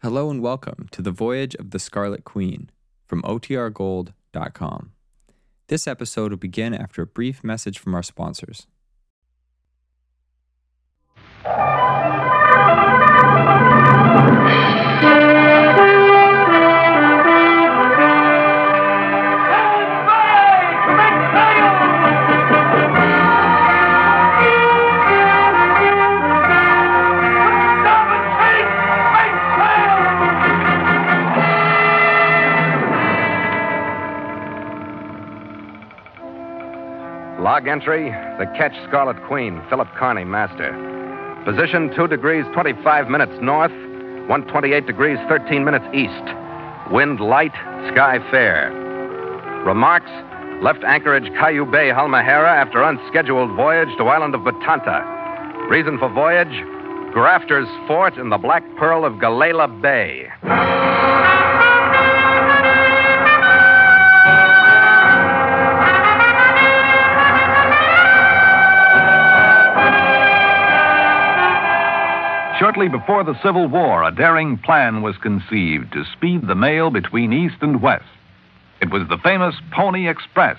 Hello and welcome to the Voyage of the Scarlet Queen from OTRGold.com. This episode will begin after a brief message from our sponsors. Log entry The ketch Scarlet Queen, Philip Carney, master. Position 2 degrees 25 minutes north, 128 degrees 13 minutes east. Wind light, sky fair. Remarks Left anchorage Caillou Bay, Halmahera, after unscheduled voyage to island of Batanta. Reason for voyage Grafters Fort in the Black Pearl of Gallela Bay. Shortly before the Civil War, a daring plan was conceived to speed the mail between East and West. It was the famous Pony Express.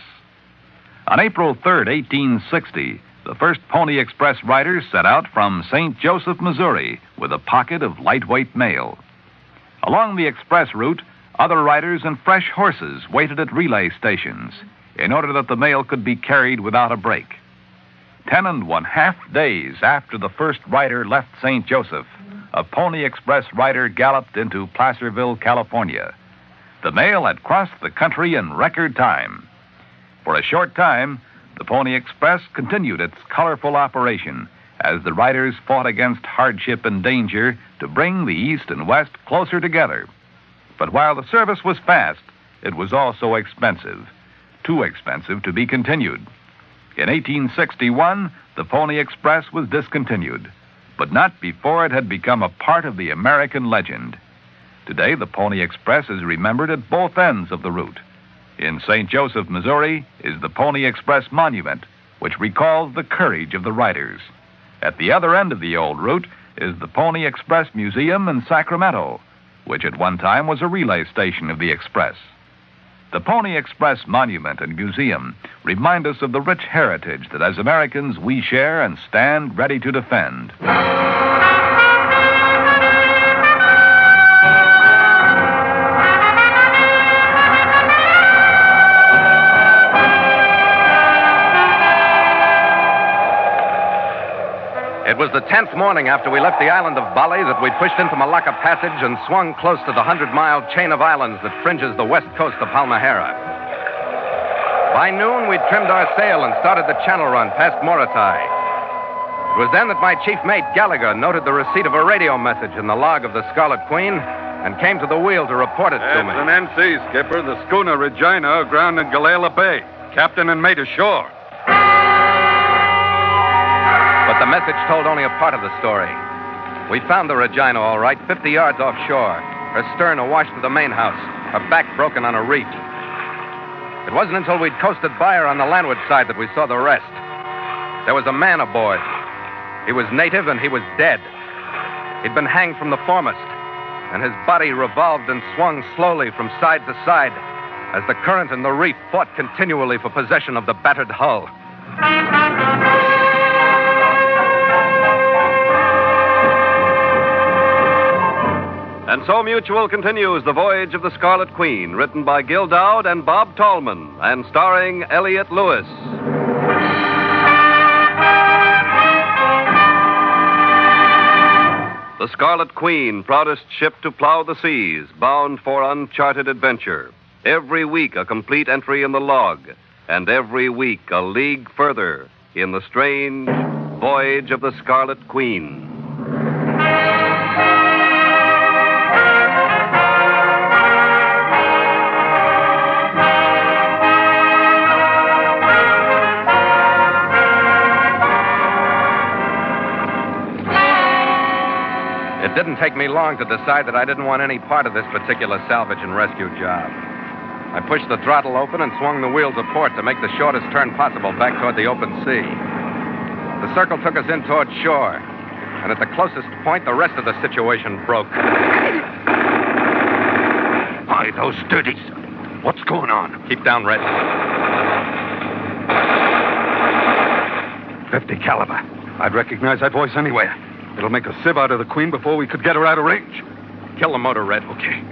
On April 3, 1860, the first Pony Express riders set out from St. Joseph, Missouri, with a pocket of lightweight mail. Along the express route, other riders and fresh horses waited at relay stations in order that the mail could be carried without a break. Ten and one half days after the first rider left St. Joseph, a Pony Express rider galloped into Placerville, California. The mail had crossed the country in record time. For a short time, the Pony Express continued its colorful operation as the riders fought against hardship and danger to bring the East and West closer together. But while the service was fast, it was also expensive. Too expensive to be continued. In 1861, the Pony Express was discontinued, but not before it had become a part of the American legend. Today, the Pony Express is remembered at both ends of the route. In St. Joseph, Missouri, is the Pony Express Monument, which recalls the courage of the riders. At the other end of the old route is the Pony Express Museum in Sacramento, which at one time was a relay station of the Express. The Pony Express Monument and Museum remind us of the rich heritage that as Americans we share and stand ready to defend. Was the tenth morning after we left the island of Bali that we pushed into Molucca Passage and swung close to the hundred mile chain of islands that fringes the west coast of Halmahera. By noon, we'd trimmed our sail and started the channel run past Morotai. It was then that my chief mate, Gallagher, noted the receipt of a radio message in the log of the Scarlet Queen and came to the wheel to report it to It's me. an NC, Skipper. The schooner Regina aground in Gallela Bay. Captain and mate ashore. The message told only a part of the story. We found the Regina all right, 50 yards offshore, her stern awash to the main house, her back broken on a reef. It wasn't until we'd coasted by her on the landward side that we saw the rest. There was a man aboard. He was native and he was dead. He'd been hanged from the foremast, and his body revolved and swung slowly from side to side as the current and the reef fought continually for possession of the battered hull. And so Mutual continues The Voyage of the Scarlet Queen, written by Gil Doud and Bob Tallman, and starring Elliott Lewis. The Scarlet Queen, proudest ship to plow the seas, bound for uncharted adventure. Every week a complete entry in the log, and every week a league further in the strange voyage of the Scarlet Queen. It didn't take me long to decide that I didn't want any part of this particular salvage and rescue job. I pushed the throttle open and swung the wheels of port to make the shortest turn possible back toward the open sea. The circle took us in toward shore, and at the closest point, the rest of the situation broke. Why, those dirties. What's going on? Keep down, Red. 50 caliber. I'd recognize that voice anywhere. It'll make a sieve out of the queen before we could get her out of range. Kill the motor, Red. Okay.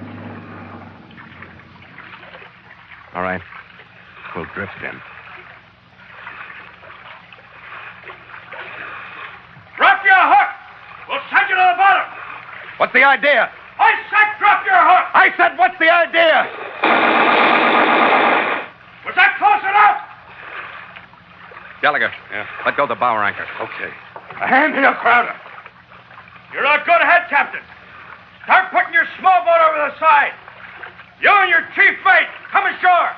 All right. We'll drift in. Drop your hook! We'll send you to the bottom! What's the idea? I said drop your hook! I said, what's the idea? Was that close enough? Gallagher. Yeah. Let go the bower anchor. Okay. A hand here, Crowder. You're a good head captain. Start putting your small boat over the side. You and your chief mate, come ashore.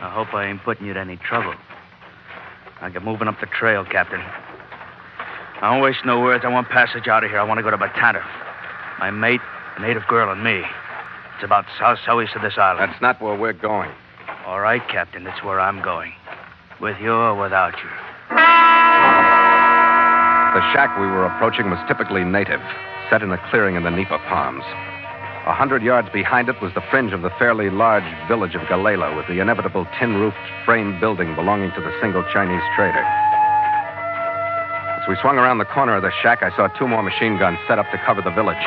I hope I ain't putting you to any trouble. I get moving up the trail, Captain. I don't waste no words. I want passage out of here. I want to go to Batanta. My mate, a native girl, and me. It's about south southeast of this island. That's not where we're going. All right, Captain. That's where I'm going. With you or without you. The shack we were approaching was typically native, set in a clearing in the Nipa palms. A hundred yards behind it was the fringe of the fairly large village of Galela with the inevitable tin roofed frame building belonging to the single Chinese trader. As we swung around the corner of the shack, I saw two more machine guns set up to cover the village.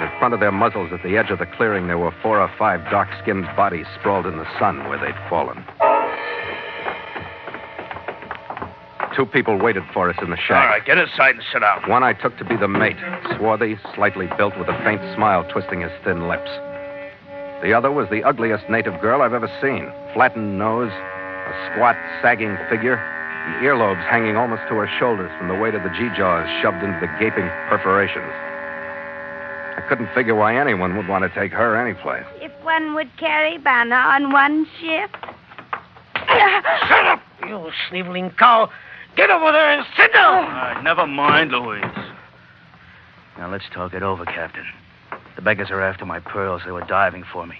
In front of their muzzles at the edge of the clearing, there were four or five dark skinned bodies sprawled in the sun where they'd fallen. Two people waited for us in the shack. All right, get inside and sit down. One I took to be the mate, swarthy, slightly built, with a faint smile twisting his thin lips. The other was the ugliest native girl I've ever seen. Flattened nose, a squat, sagging figure, the earlobes hanging almost to her shoulders from the weight of the G-jaws shoved into the gaping perforations. I couldn't figure why anyone would want to take her anyplace. If one would carry Banner on one shift. Shut up, you sniveling cow. Get over there and sit down. All right, never mind, Luis. Now, let's talk it over, Captain. The beggars are after my pearls. They were diving for me.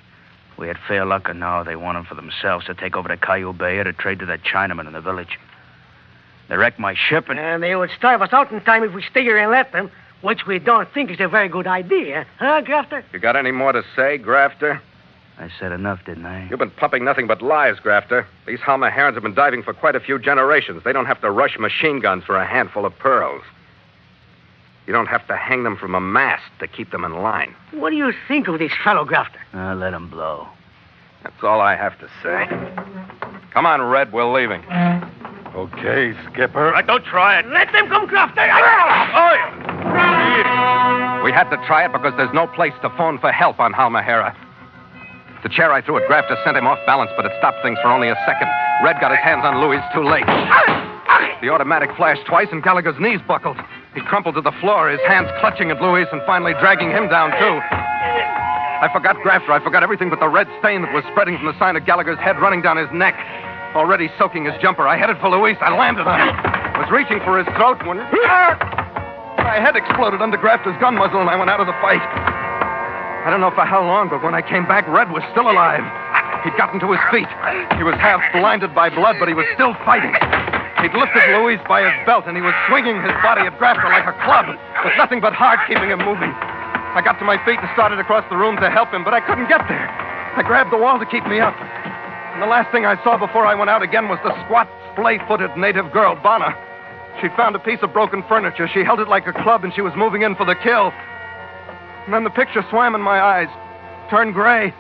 We had fair luck, and now they want them for themselves to take over to Caillou Bay or to trade to that Chinaman in the village. They wrecked my ship, and And they would starve us out in time if we stay here and let them, which we don't think is a very good idea. Huh, Grafter? You got any more to say, Grafter? I said enough, didn't I? You've been pumping nothing but lies, Grafter. These Halmaherans have been diving for quite a few generations. They don't have to rush machine guns for a handful of pearls. You don't have to hang them from a mast to keep them in line. What do you think of this fellow, Grafter? Uh, let him blow. That's all I have to say. Come on, Red. We're leaving. Okay, Skipper. All right, don't try it. Let them come, Grafter. Oh. We had to try it because there's no place to phone for help on Halmahera. The chair I threw at Grafter sent him off balance, but it stopped things for only a second. Red got his hands on Louis too late. The automatic flashed twice, and Gallagher's knees buckled. He crumpled to the floor, his hands clutching at Louis and finally dragging him down, too. I forgot Grafter. I forgot everything but the red stain that was spreading from the side of Gallagher's head running down his neck. Already soaking his jumper, I headed for Luis. I landed on him. Ah. Was reaching for his throat when. Ah. My head exploded under Grafter's gun muzzle, and I went out of the fight. I don't know for how long, but when I came back, Red was still alive. He'd gotten to his feet. He was half blinded by blood, but he was still fighting. He'd lifted Luis by his belt, and he was swinging his body at Grafter like a club, with nothing but heart keeping him moving. I got to my feet and started across the room to help him, but I couldn't get there. I grabbed the wall to keep me up. And the last thing I saw before I went out again was the squat, splay-footed native girl, Bana. She'd found a piece of broken furniture. She held it like a club, and she was moving in for the kill. And then the picture swam in my eyes, turned gray,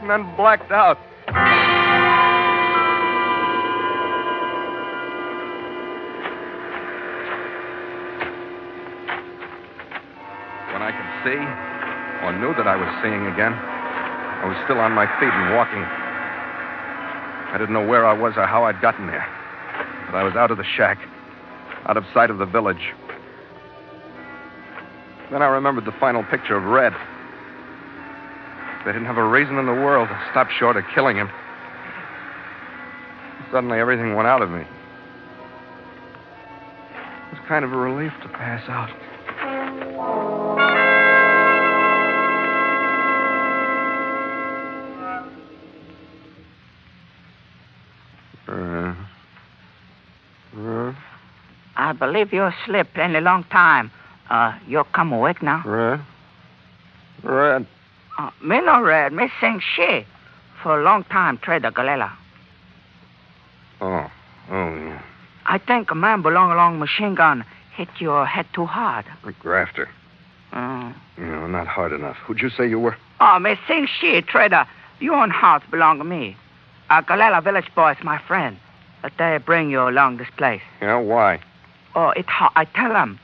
and then blacked out. When I could see, or knew that I was seeing again, I was still on my feet and walking. I didn't know where I was or how I'd gotten there. But I was out of the shack, out of sight of the village. Then I remembered the final picture of Red. They didn't have a reason in the world to stop short of killing him. Suddenly, everything went out of me. It was kind of a relief to pass out. Believe you sleep plenty long time. Uh, you come awake now? Red? Red. Uh, me no red. Me sing she. For a long time, Trader Galela. Oh. Oh, yeah. I think a man belong along machine gun hit your head too hard. A grafter. Uh, No, not hard enough. Who'd you say you were? oh, me sing she, Trader. Your own house belong to me. Uh, Galela village boys, my friend. But they bring you along this place. Yeah, why? Oh, it hot. I tell them,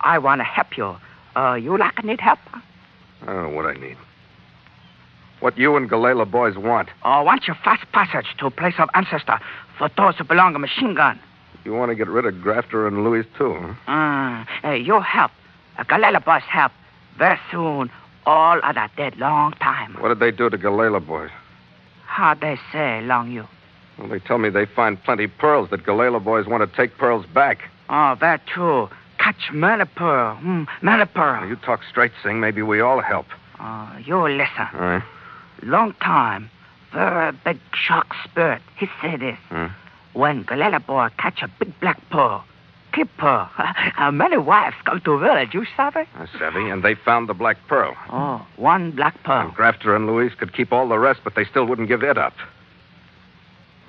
I want to help you. Uh, you like need help? I don't know what I need. What you and Galila boys want. Oh, want your fast passage to a place of ancestor for those who belong to machine gun. You want to get rid of Grafter and Louis, too, huh? Uh, hey, you help. Uh, Galela boys help. Very soon, all of that dead long time. What did they do to Galila boys? How they say long you? Well, they tell me they find plenty pearls that Galila boys want to take pearls back. Oh, that true. Catch many pearl. Mm, many pearl. You talk straight, Sing. Maybe we all help. Oh, you listen. All right. Long time, very big shark spirit. He say this. Hmm. When Galela boy catch a big black pearl, keep pearl. uh, many wives come to village, you savvy? I savvy. And they found the black pearl. Oh, one black pearl. And Grafter and Luis could keep all the rest, but they still wouldn't give it up.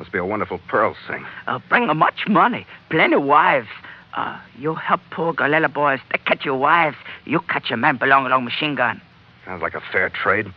Must be a wonderful pearl, Sing. Uh, bring a much money, plenty wives. Uh, you help poor Galela boys. They catch your wives. You catch your men belong along machine gun. Sounds like a fair trade.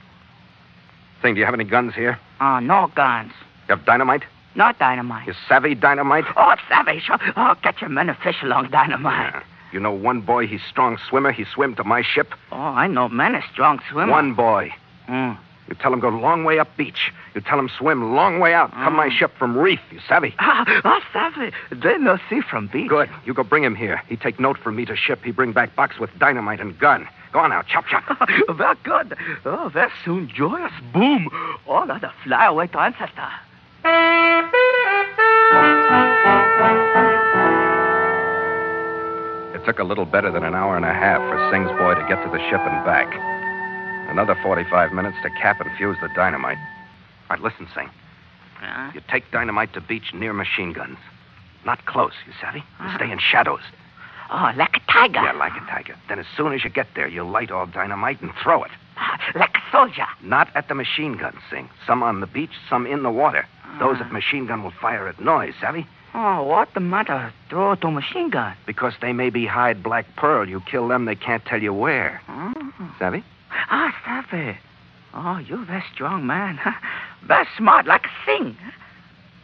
Sing, do you have any guns here? Oh, no guns. You have dynamite? Not dynamite. You savvy dynamite? Oh, savage. Oh, catch your men and fish along dynamite. Yeah. You know one boy, he's strong swimmer. He swim to my ship. Oh, I know men a strong swimmer. One boy. Mm. You tell him go long way up beach. You tell him swim long way out. Come my ship from reef. You savvy? Ah, oh, savvy. They no see from beach. Good. You go bring him here. He take note for me to ship. He bring back box with dynamite and gun. Go on now, chop chop. very good. Oh, very soon, joyous boom. All other fly away to ancestor. It took a little better than an hour and a half for Sing's boy to get to the ship and back. Another 45 minutes to cap and fuse the dynamite. All right, listen, Sing. Uh-huh. Yeah? You take dynamite to beach near machine guns. Not close, you savvy? You uh-huh. stay in shadows. Oh, like a tiger. Yeah, like a tiger. Then as soon as you get there, you light all dynamite and throw it. Ah, Like a soldier. Not at the machine gun, Sing. Some on the beach, some in the water. Uh-huh. Those at machine gun will fire at noise, savvy? Oh, what the matter? Throw it to machine gun. Because they may be hide black pearl. You kill them, they can't tell you where. Oh. Savvy? Ah, savvy. Oh, you very strong man. very smart, like a thing.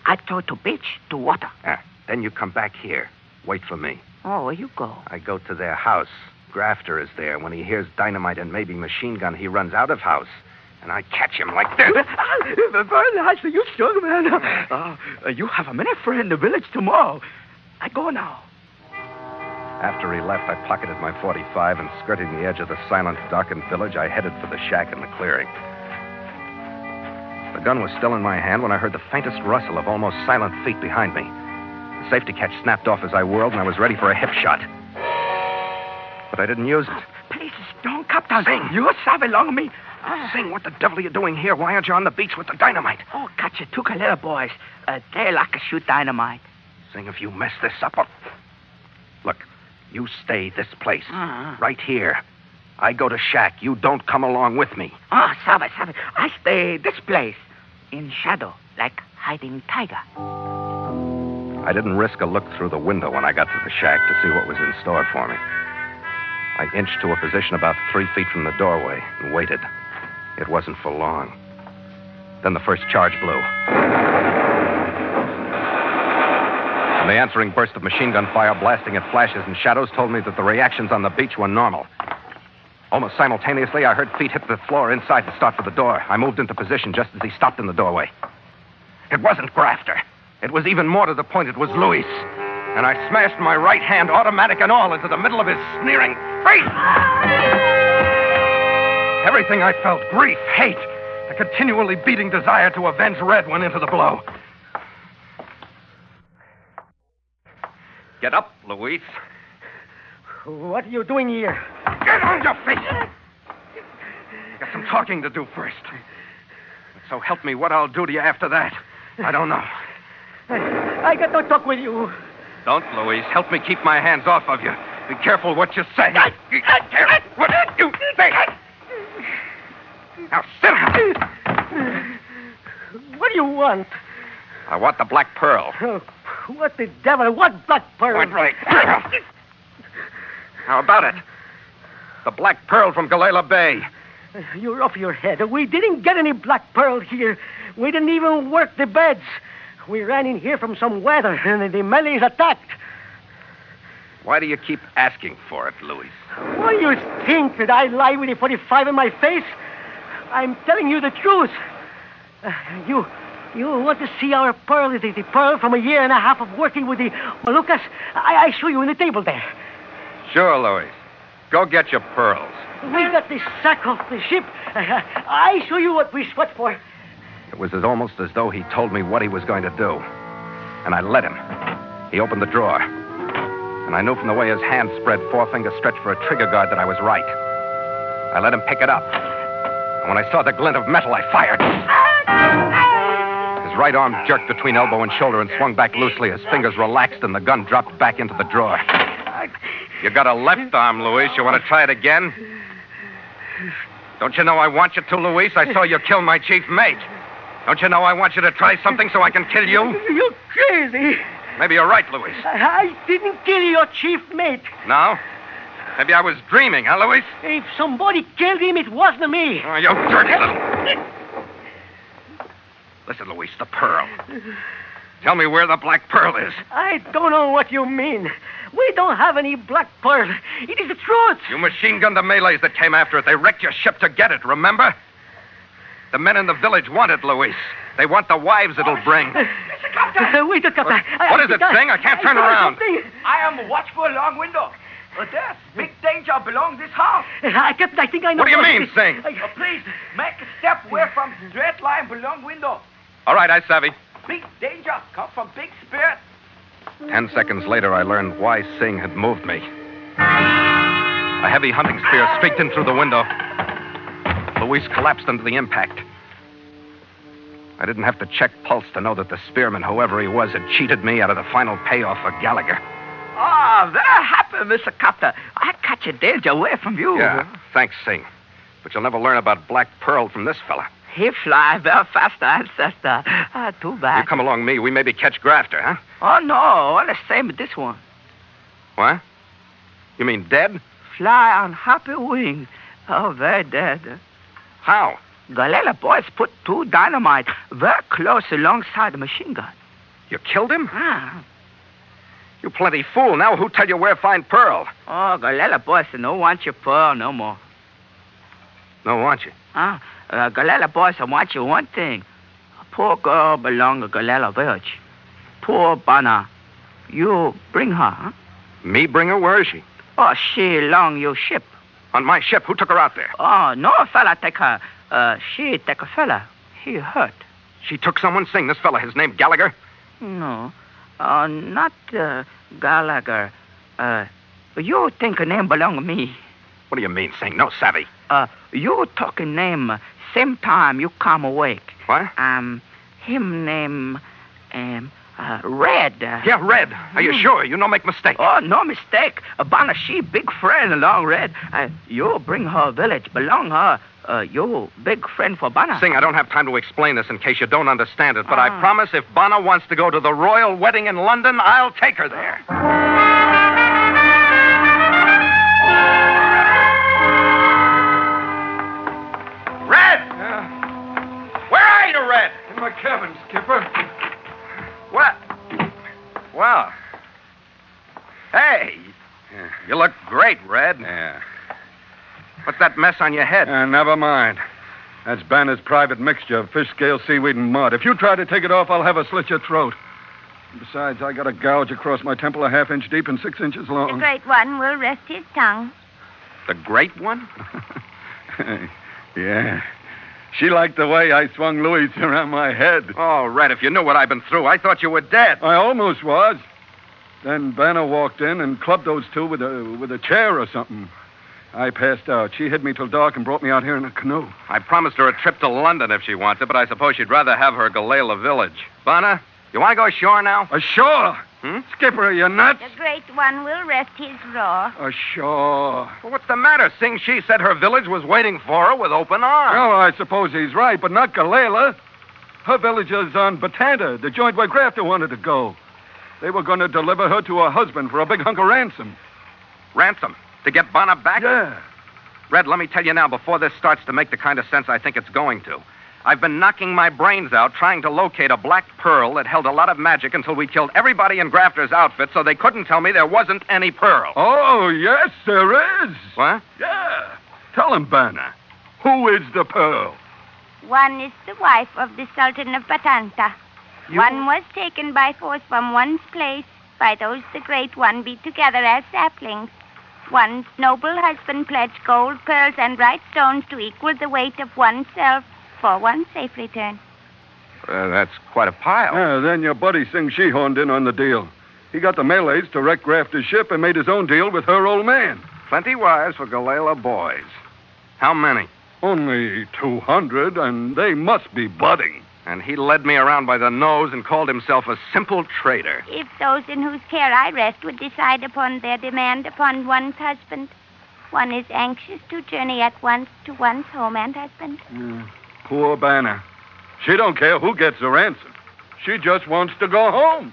I throw to beach, to water. Ah, then you come back here. Wait for me. Oh, where you go? I go to their house. Grafter is there. When he hears dynamite and maybe machine gun, he runs out of house. And I catch him like this. Very nice, you strong man. Uh, you have a many friend in the village tomorrow. I go now. After he left, I pocketed my 45 and skirting the edge of the silent, darkened village, I headed for the shack in the clearing. The gun was still in my hand when I heard the faintest rustle of almost silent feet behind me. The safety catch snapped off as I whirled, and I was ready for a hip shot. But I didn't use it. Please, don't, Captain. Sing. You savvy long me. Ah. Sing, what the devil are you doing here? Why aren't you on the beach with the dynamite? Oh, catch it. Two little boys. Uh, they like to shoot dynamite. Sing, if you mess this up, I'll... Look, you stay this place. Ah. Right here. I go to shack. You don't come along with me. Oh, savvy, savvy. I stay this place. In shadow, like hiding tiger. I didn't risk a look through the window when I got to the shack to see what was in store for me. I inched to a position about three feet from the doorway and waited. It wasn't for long. Then the first charge blew. The answering burst of machine gun fire blasting at flashes and shadows told me that the reactions on the beach were normal. Almost simultaneously, I heard feet hit the floor inside to start for the door. I moved into position just as he stopped in the doorway. It wasn't Grafter. It was even more to the point, it was Luis. And I smashed my right hand, automatic and all, into the middle of his sneering face. Everything I felt grief, hate, a continually beating desire to avenge Red went into the blow. Get up, Luis. What are you doing here? Get on your feet. Got some talking to do first. So help me, what I'll do to you after that, I don't know. I, I got to talk with you. Don't, Luis. Help me keep my hands off of you. Be careful what you say. What you say? Now sit down. What do you want? I want the black pearl. Oh, what the devil? What black pearl? What right? How about it? The black pearl from Galila Bay. You're off your head. We didn't get any black pearl here. We didn't even work the beds. We ran in here from some weather, and the Malays attacked. Why do you keep asking for it, Louis? Why do you think that I lie with a 45 in my face? I'm telling you the truth. Uh, you, you want to see our pearl? The, the pearl from a year and a half of working with the luggers? I, I show you in the table there. Sure, Louis. Go get your pearls. We got the sack off the ship. Uh, I show you what we sweat for. It was as almost as though he told me what he was going to do. And I let him. He opened the drawer. And I knew from the way his hand spread, forefinger stretched for a trigger guard, that I was right. I let him pick it up. And when I saw the glint of metal, I fired. Right arm jerked between elbow and shoulder and swung back loosely. His fingers relaxed, and the gun dropped back into the drawer. You got a left arm, Luis. You want to try it again? Don't you know I want you to, Luis? I saw you kill my chief mate. Don't you know I want you to try something so I can kill you? You're crazy. Maybe you're right, Luis. I didn't kill your chief mate. No? Maybe I was dreaming, huh, Luis? If somebody killed him, it wasn't me. Oh, you dirty little. Listen, Luis, the pearl. Tell me where the black pearl is. I don't know what you mean. We don't have any black pearl. It is the truth. You machine gunned the Malays that came after it. They wrecked your ship to get it, remember? The men in the village want it, Luis. They want the wives it'll bring. Uh, wait a couple. What is it, Sing? I can't turn around. I am watchful long window. Uh, there's big danger belong this house. I, Captain, I think I know. What do you mean, Sing? Uh, please, make a step away from straight line belong window. All right, I savvy. Big danger come from big spirit. Ten seconds later, I learned why Sing had moved me. A heavy hunting spear streaked in through the window. Luis collapsed under the impact. I didn't have to check pulse to know that the spearman, whoever he was, had cheated me out of the final payoff for Gallagher. Oh, very happy, Mr. Captain. I catch a danger away from you. Yeah, thanks, Sing. But you'll never learn about Black Pearl from this fella. He fly very fast, ancestor. Ah, too bad. You come along me, we maybe catch Grafter, huh? Oh, no, all the same with this one. What? You mean dead? Fly on happy wings. Oh, very dead. How? Galila boys put two dynamite very close alongside the machine gun. You killed him? Ah. You plenty fool. Now who tell you where to find Pearl? Oh, Galila boys no want your pearl no more. No, want you? Ah, uh, Galila boys I want you one thing. A poor girl belong to Galila village. Poor Bana. You bring her, huh? Me bring her? Where is she? Oh, she along your ship. On my ship? Who took her out there? Oh, no fella take her. Uh, she take a fella. He hurt. She took someone? Sing this fella. His name Gallagher? No. Uh, not uh, Gallagher. Uh, you think a name belong to me. What do you mean, Sing? No savvy. Uh, you talk a name same time you come awake. What? Um, him name, um, uh, Red. Yeah, Red. Are you sure? You no make mistake. Oh, no mistake. Abana, she big friend along Red. Uh, you bring her village, belong her. Uh, you big friend for Bana. Sing, I don't have time to explain this in case you don't understand it, but I Ah. promise if Bana wants to go to the royal wedding in London, I'll take her there. My cabin, Skipper. What? Well. Hey, you look great, Red. Yeah. What's that mess on your head? Uh, never mind. That's Bana's private mixture of fish scale, seaweed, and mud. If you try to take it off, I'll have a slit your throat. Besides, I got a gouge across my temple a half inch deep and six inches long. The great one will rest his tongue. The great one? yeah. She liked the way I swung Louis around my head. Oh, Red, if you knew what I've been through, I thought you were dead. I almost was. Then Bana walked in and clubbed those two with a with a chair or something. I passed out. She hid me till dark and brought me out here in a canoe. I promised her a trip to London if she wants it, but I suppose she'd rather have her Galila village. Bana, you want to go ashore now? Ashore? Hmm? Skipper, are you nuts? The great one will rest his roar. Oh, sure. Well, what's the matter? Sing She said her village was waiting for her with open arms. Well, I suppose he's right, but not Galila. Her village is on Batanta, the joint where Grafter wanted to go. They were going to deliver her to her husband for a big hunk of ransom. Ransom. To get Bana back? Yeah. Red, let me tell you now, before this starts to make the kind of sense I think it's going to. I've been knocking my brains out trying to locate a black pearl that held a lot of magic until we killed everybody in Grafter's outfit so they couldn't tell me there wasn't any pearl. Oh, yes, there is. What? Yeah. Tell him, Bana. Who is the pearl? One is the wife of the Sultan of Batanta. One was taken by force from one's place by those the great one beat together as saplings. One's noble husband pledged gold, pearls, and bright stones to equal the weight of oneself for one safe return. Uh, that's quite a pile. Yeah, then your buddy Sing She horned in on the deal. He got the Malays to wreck Grafter's ship and made his own deal with her old man. Plenty wise for Galila boys. How many? Only 200, and they must be budding. And he led me around by the nose and called himself a simple trader. If those in whose care I rest would decide upon their demand upon one's husband, one is anxious to journey at once to one's home and husband. Yeah. Poor Bana. She don't care who gets the ransom. She just wants to go home.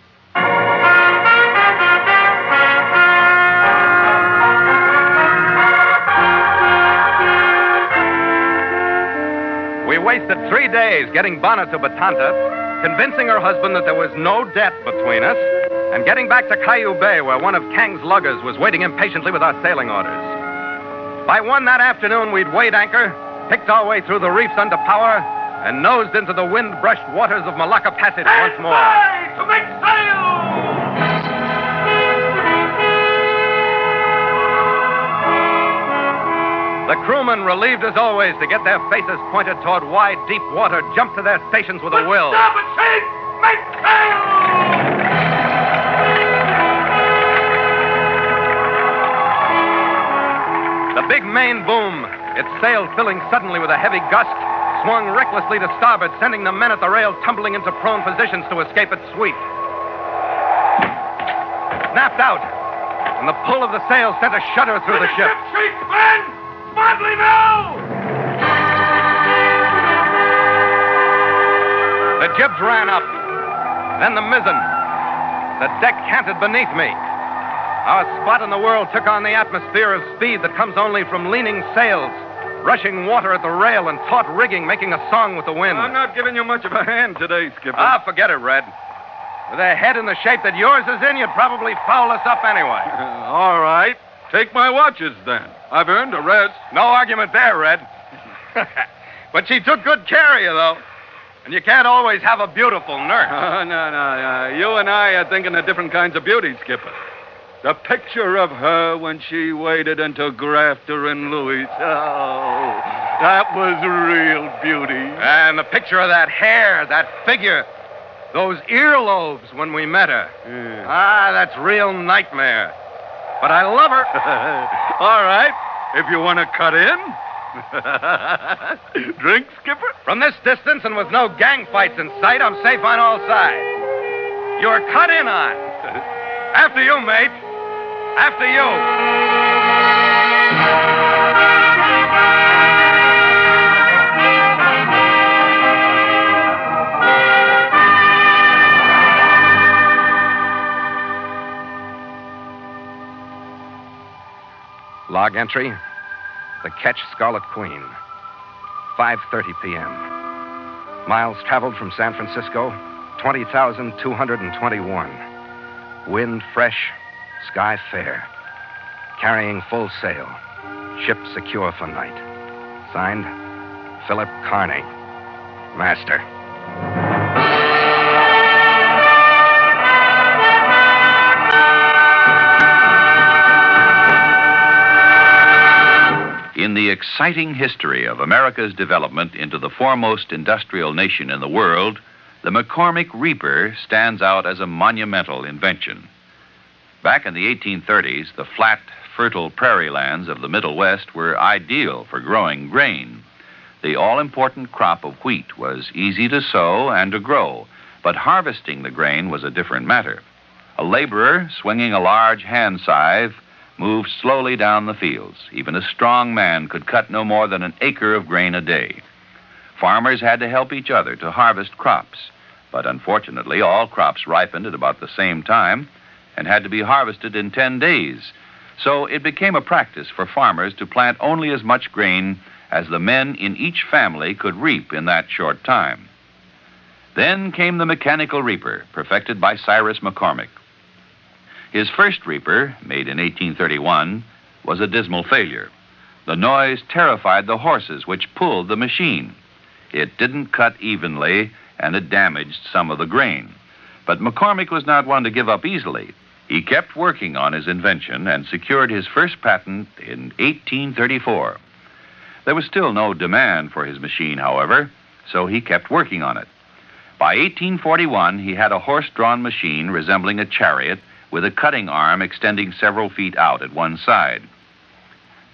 We wasted three days getting Bana to Batanta, convincing her husband that there was no debt between us, and getting back to Caillou Bay, where one of Kang's luggers was waiting impatiently with our sailing orders. By one that afternoon, we'd weighed anchor, picked our way through the reefs under power, and nosed into the wind brushed waters of Molucca Passage once more. to make sail! The crewmen, relieved as always to get their faces pointed toward wide, deep water, jumped to their stations with a will. Starboard side! Make sail! The big main boom, its sail filling suddenly with a heavy gust, swung recklessly to starboard, sending the men at the rail tumbling into prone positions to escape its sweep. Snapped out, and the pull of the sail sent a shudder through the ship. Shake, men! Smartly now! The jibs ran up, then the mizzen. The deck canted beneath me. Our spot in the world took on the atmosphere of speed that comes only from leaning sails, rushing water at the rail, and taut rigging making a song with the wind. I'm not giving you much of a hand today, Skipper. Ah, forget it, Red. With a head in the shape that yours is in, you'd probably foul us up anyway. All right. Take my watches, then. I've earned a rest. No argument there, Red. but she took good care of you, though. And you can't always have a beautiful nurse. Oh, no, no, no. You and I are thinking of different kinds of beauty, Skipper. The picture of her when she waded into Grafter and Louis. Oh, that was real beauty. And the picture of that hair, that figure, those earlobes when we met her. Ah, that's real nightmare. But I love her. All right. If you want to cut in. Drink, Skipper? From this distance and with no gang fights in sight, I'm safe on all sides. You're cut in on. After you, mate. After you. Log entry. The Ketch Scarlet Queen. 5:30 p.m. Miles traveled from San Francisco, 20,221. Wind fresh, sky fair. Carrying full sail. Ship secure for night. Signed, Philip Carney, Master. In the exciting history of America's development into the foremost industrial nation in the world, the McCormick Reaper stands out as a monumental invention. Back in the 1830s, the flat, fertile prairie lands of the Middle West were ideal for growing grain. The all important crop of wheat was easy to sow and to grow, but harvesting the grain was a different matter. A laborer swinging a large hand scythe moved slowly down the fields. Even a strong man could cut no more than an acre of grain a day. Farmers had to help each other to harvest crops, but unfortunately, all crops ripened at about the same time and had to be harvested in 10 days. So it became a practice for farmers to plant only as much grain as the men in each family could reap in that short time. Then came the mechanical reaper, perfected by Cyrus McCormick. His first reaper, made in 1831, was a dismal failure. The noise terrified the horses which pulled the machine. It didn't cut evenly, and it damaged some of the grain. But McCormick was not one to give up easily. He kept working on his invention and secured his first patent in 1834. There was still no demand for his machine, however, so he kept working on it. By 1841, he had a horse drawn machine resembling a chariot with a cutting arm extending several feet out at one side.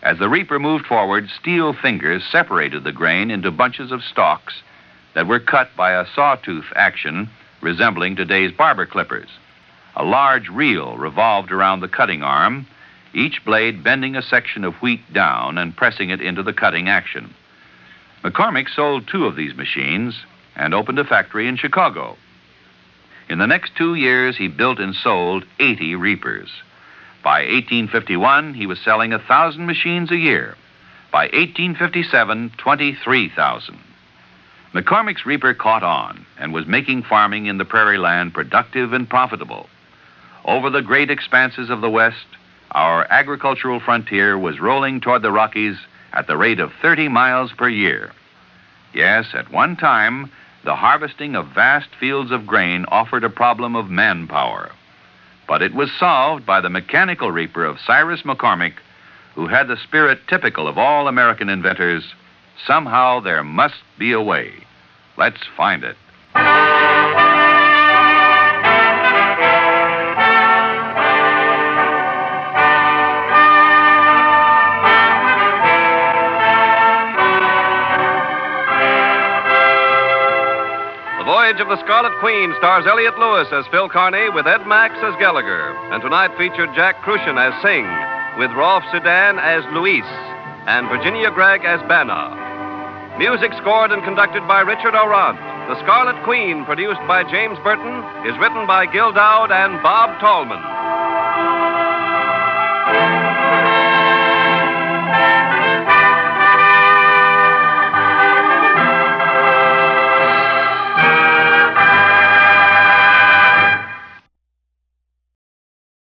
As the reaper moved forward, steel fingers separated the grain into bunches of stalks that were cut by a sawtooth action resembling today's barber clippers. A large reel revolved around the cutting arm, each blade bending a section of wheat down and pressing it into the cutting action. McCormick sold two of these machines and opened a factory in Chicago. In the next two years, he built and sold 80 reapers. By 1851, he was selling 1,000 machines a year. By 1857, 23,000. McCormick's reaper caught on and was making farming in the prairie land productive and profitable. Over the great expanses of the West, our agricultural frontier was rolling toward the Rockies at the rate of 30 miles per year. Yes, at one time, the harvesting of vast fields of grain offered a problem of manpower. But it was solved by the mechanical reaper of Cyrus McCormick, who had the spirit typical of all American inventors. Somehow there must be a way. Let's find it. Voyage of the Scarlet Queen stars Elliott Lewis as Phil Carney with Ed Max as Gallagher. And tonight featured Jack Kruschen as Sing, with Rolfe Sedan as Luis, and Virginia Gregg as Banna. Music scored and conducted by Richard Aurandt. The Scarlet Queen, produced by James Burton, is written by Gil Doud and Bob Tallman.